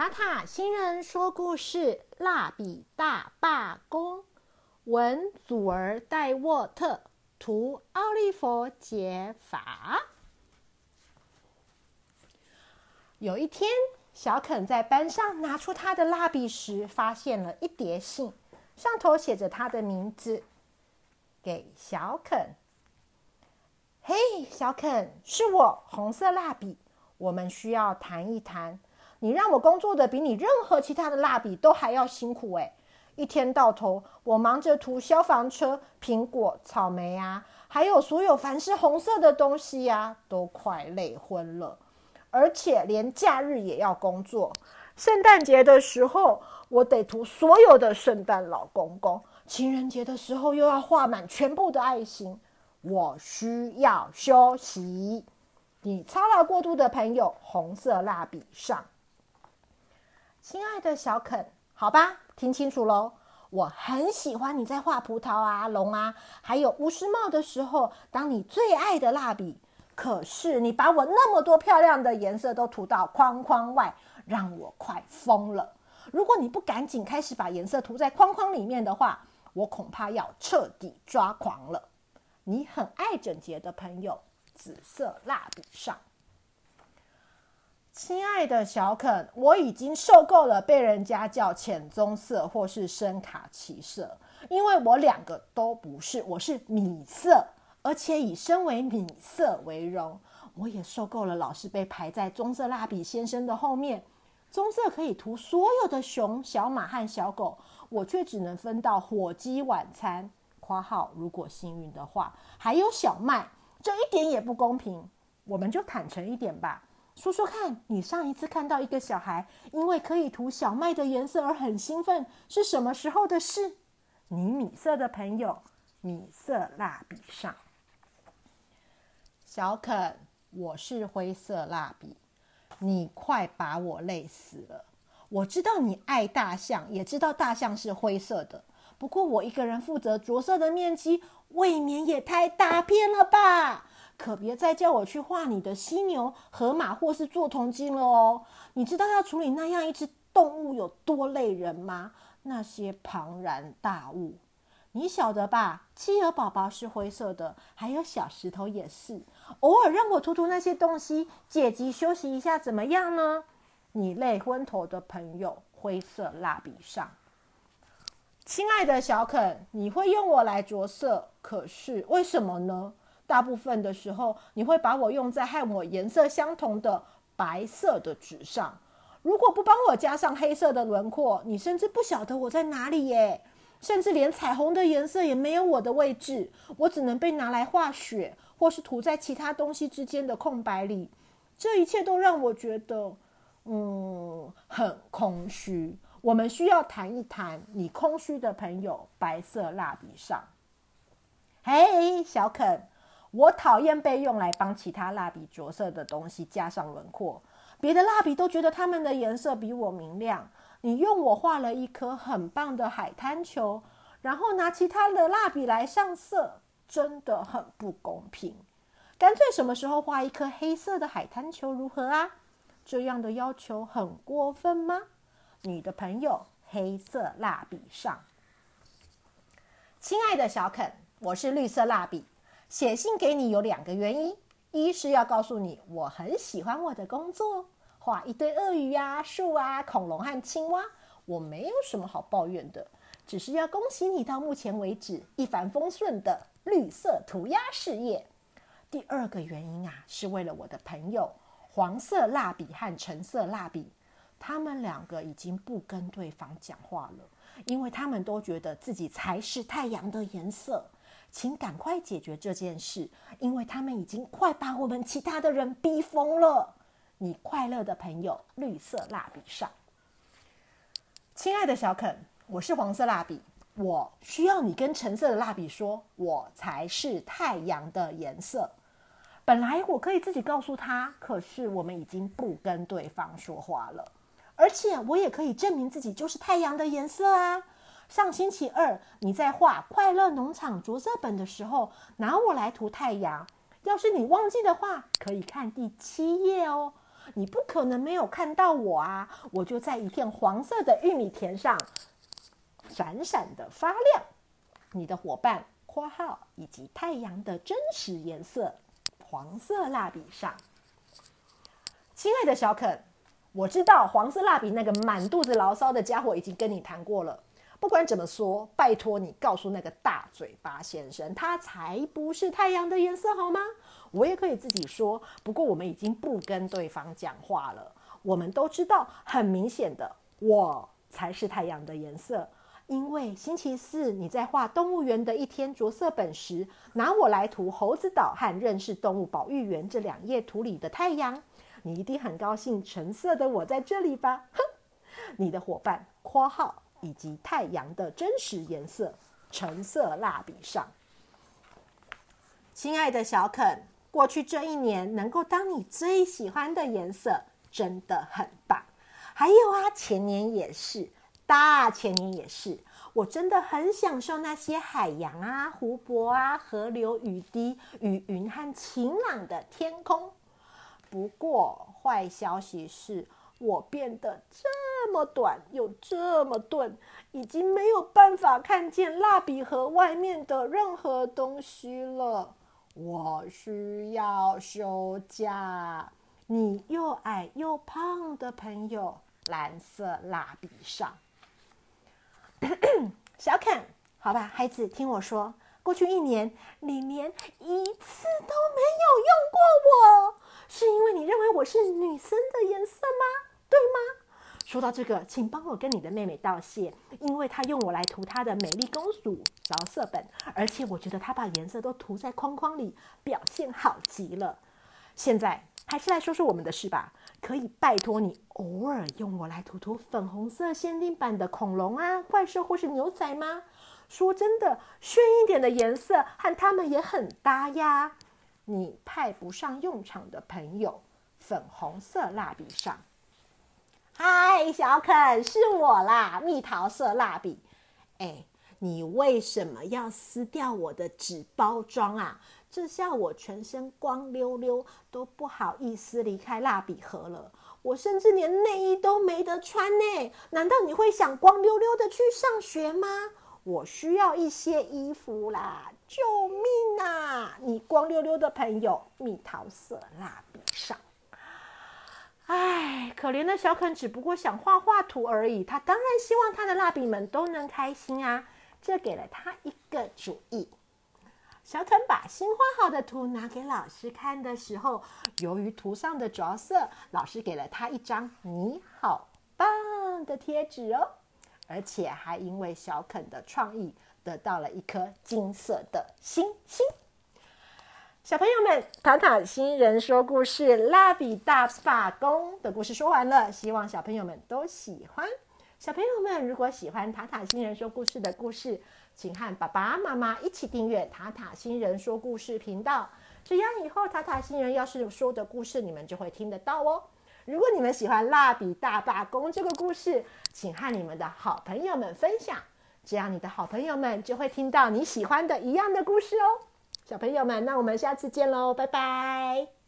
塔塔新人说故事：蜡笔大罢工。文：祖儿戴沃特，图：奥利弗杰法。有一天，小肯在班上拿出他的蜡笔时，发现了一叠信，上头写着他的名字：“给小肯。”嘿，小肯，是我，红色蜡笔。我们需要谈一谈。你让我工作的比你任何其他的蜡笔都还要辛苦诶。一天到头，我忙着涂消防车、苹果、草莓啊，还有所有凡是红色的东西呀，都快累昏了。而且连假日也要工作。圣诞节的时候，我得涂所有的圣诞老公公；情人节的时候，又要画满全部的爱心。我需要休息。你操劳过度的朋友，红色蜡笔上。亲爱的小肯，好吧，听清楚喽。我很喜欢你在画葡萄啊、龙啊，还有巫师帽的时候，当你最爱的蜡笔。可是你把我那么多漂亮的颜色都涂到框框外，让我快疯了。如果你不赶紧开始把颜色涂在框框里面的话，我恐怕要彻底抓狂了。你很爱整洁的朋友，紫色蜡笔上。亲爱的小肯，我已经受够了被人家叫浅棕色或是深卡其色，因为我两个都不是，我是米色，而且以身为米色为荣。我也受够了老是被排在棕色蜡笔先生的后面，棕色可以涂所有的熊、小马和小狗，我却只能分到火鸡晚餐（括号如果幸运的话）还有小麦，这一点也不公平。我们就坦诚一点吧。说说看，你上一次看到一个小孩因为可以涂小麦的颜色而很兴奋，是什么时候的事？你米色的朋友，米色蜡笔上。小肯，我是灰色蜡笔，你快把我累死了。我知道你爱大象，也知道大象是灰色的，不过我一个人负责着色的面积，未免也太大片了吧？可别再叫我去画你的犀牛、河马或是做铜金了哦！你知道要处理那样一只动物有多累人吗？那些庞然大物，你晓得吧？企鹅宝宝是灰色的，还有小石头也是。偶尔让我涂涂那些东西，借机休息一下，怎么样呢？你累昏头的朋友，灰色蜡笔上。亲爱的小肯，你会用我来着色，可是为什么呢？大部分的时候，你会把我用在和我颜色相同的白色的纸上。如果不帮我加上黑色的轮廓，你甚至不晓得我在哪里耶。甚至连彩虹的颜色也没有我的位置，我只能被拿来画雪，或是涂在其他东西之间的空白里。这一切都让我觉得，嗯，很空虚。我们需要谈一谈你空虚的朋友——白色蜡笔上。嘿，小肯。我讨厌被用来帮其他蜡笔着色的东西加上轮廓，别的蜡笔都觉得它们的颜色比我明亮。你用我画了一颗很棒的海滩球，然后拿其他的蜡笔来上色，真的很不公平。干脆什么时候画一颗黑色的海滩球如何啊？这样的要求很过分吗？你的朋友黑色蜡笔上，亲爱的小肯，我是绿色蜡笔。写信给你有两个原因：一是要告诉你我很喜欢我的工作，画一堆鳄鱼呀、树啊、恐龙和青蛙，我没有什么好抱怨的，只是要恭喜你到目前为止一帆风顺的绿色涂鸦事业。第二个原因啊，是为了我的朋友黄色蜡笔和橙色蜡笔，他们两个已经不跟对方讲话了，因为他们都觉得自己才是太阳的颜色。请赶快解决这件事，因为他们已经快把我们其他的人逼疯了。你快乐的朋友，绿色蜡笔上，亲爱的小肯，我是黄色蜡笔，我需要你跟橙色的蜡笔说，我才是太阳的颜色。本来我可以自己告诉他，可是我们已经不跟对方说话了，而且我也可以证明自己就是太阳的颜色啊。上星期二，你在画《快乐农场》着色本的时候，拿我来涂太阳。要是你忘记的话，可以看第七页哦。你不可能没有看到我啊！我就在一片黄色的玉米田上，闪闪的发亮。你的伙伴（括号以及太阳的真实颜色）黄色蜡笔上。亲爱的小肯，我知道黄色蜡笔那个满肚子牢骚的家伙已经跟你谈过了。不管怎么说，拜托你告诉那个大嘴巴先生，他才不是太阳的颜色，好吗？我也可以自己说，不过我们已经不跟对方讲话了。我们都知道，很明显的，我才是太阳的颜色。因为星期四你在画动物园的一天着色本时，拿我来涂猴子岛和认识动物保育员这两页图里的太阳，你一定很高兴橙色的我在这里吧？哼，你的伙伴（括号）。以及太阳的真实颜色，橙色蜡笔上。亲爱的小肯，过去这一年能够当你最喜欢的颜色，真的很棒。还有啊，前年也是，大前年也是，我真的很享受那些海洋啊、湖泊啊、河流、雨滴、雨云和晴朗的天空。不过，坏消息是。我变得这么短又这么钝，已经没有办法看见蜡笔盒外面的任何东西了。我需要休假。你又矮又胖的朋友，蓝色蜡笔上。小肯，好吧，孩子，听我说，过去一年你连一次都没有用过我，是因为你认为我是女生的颜色吗？对吗？说到这个，请帮我跟你的妹妹道谢，因为她用我来涂她的美丽公主着色本，而且我觉得她把颜色都涂在框框里，表现好极了。现在还是来说说我们的事吧，可以拜托你偶尔用我来涂涂粉红色限定版的恐龙啊、怪兽或是牛仔吗？说真的，炫一点的颜色和他们也很搭呀。你派不上用场的朋友，粉红色蜡笔上。嗨，小肯，是我啦，蜜桃色蜡笔。哎，你为什么要撕掉我的纸包装啊？这下我全身光溜溜，都不好意思离开蜡笔盒了。我甚至连内衣都没得穿呢。难道你会想光溜溜的去上学吗？我需要一些衣服啦！救命啊！你光溜溜的朋友，蜜桃色蜡笔上。唉，可怜的小肯只不过想画画图而已。他当然希望他的蜡笔们都能开心啊！这给了他一个主意。小肯把新画好的图拿给老师看的时候，由于图上的着色，老师给了他一张“你好棒”的贴纸哦，而且还因为小肯的创意，得到了一颗金色的星星。小朋友们，塔塔星人说故事《蜡笔大罢工》的故事说完了，希望小朋友们都喜欢。小朋友们，如果喜欢塔塔星人说故事的故事，请和爸爸妈妈一起订阅塔塔星人说故事频道，这样以后塔塔星人要是说的故事，你们就会听得到哦。如果你们喜欢《蜡笔大罢工》这个故事，请和你们的好朋友们分享，这样你的好朋友们就会听到你喜欢的一样的故事哦。小朋友们，那我们下次见喽，拜拜。